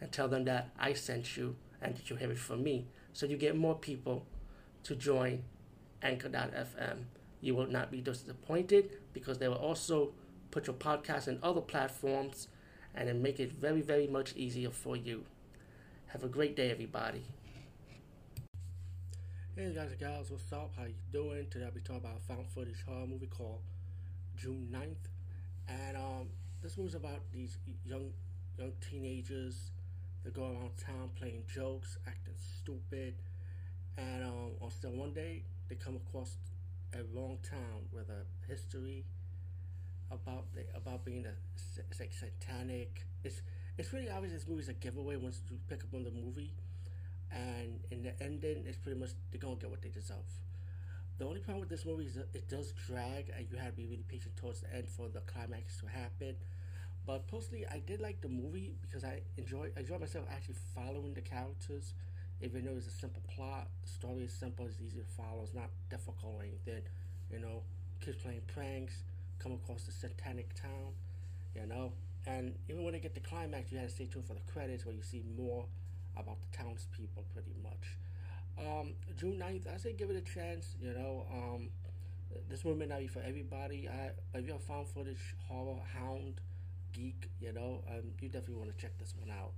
and tell them that I sent you and that you have it from me. So you get more people to join Anchor.fm. You will not be disappointed because they will also put your podcast in other platforms and then make it very, very much easier for you. Have a great day, everybody. Hey guys and gals, what's up? How you doing? Today I'll be talking about a found footage horror movie called June 9th. And um, this movie's about these young young teenagers that go around town playing jokes, acting stupid. And um, until one day they come across a wrong town with a history about the, about being a it's like satanic. It's it's really obvious this movie's a giveaway once you pick up on the movie and in the ending, it's pretty much they're gonna get what they deserve. The only problem with this movie is that it does drag, and you have to be really patient towards the end for the climax to happen. But personally, I did like the movie because I enjoy I enjoy myself actually following the characters. Even though it's a simple plot, the story is simple, it's easy to follow, it's not difficult or anything. You know, kids playing pranks, come across the satanic town, you know. And even when they get the climax, you have to stay tuned for the credits where you see more about the townspeople pretty much. Um, June 9th, I say give it a chance. You know, um, this movie may not be for everybody. I, if you're a found footage horror hound geek, you know, um, you definitely want to check this one out.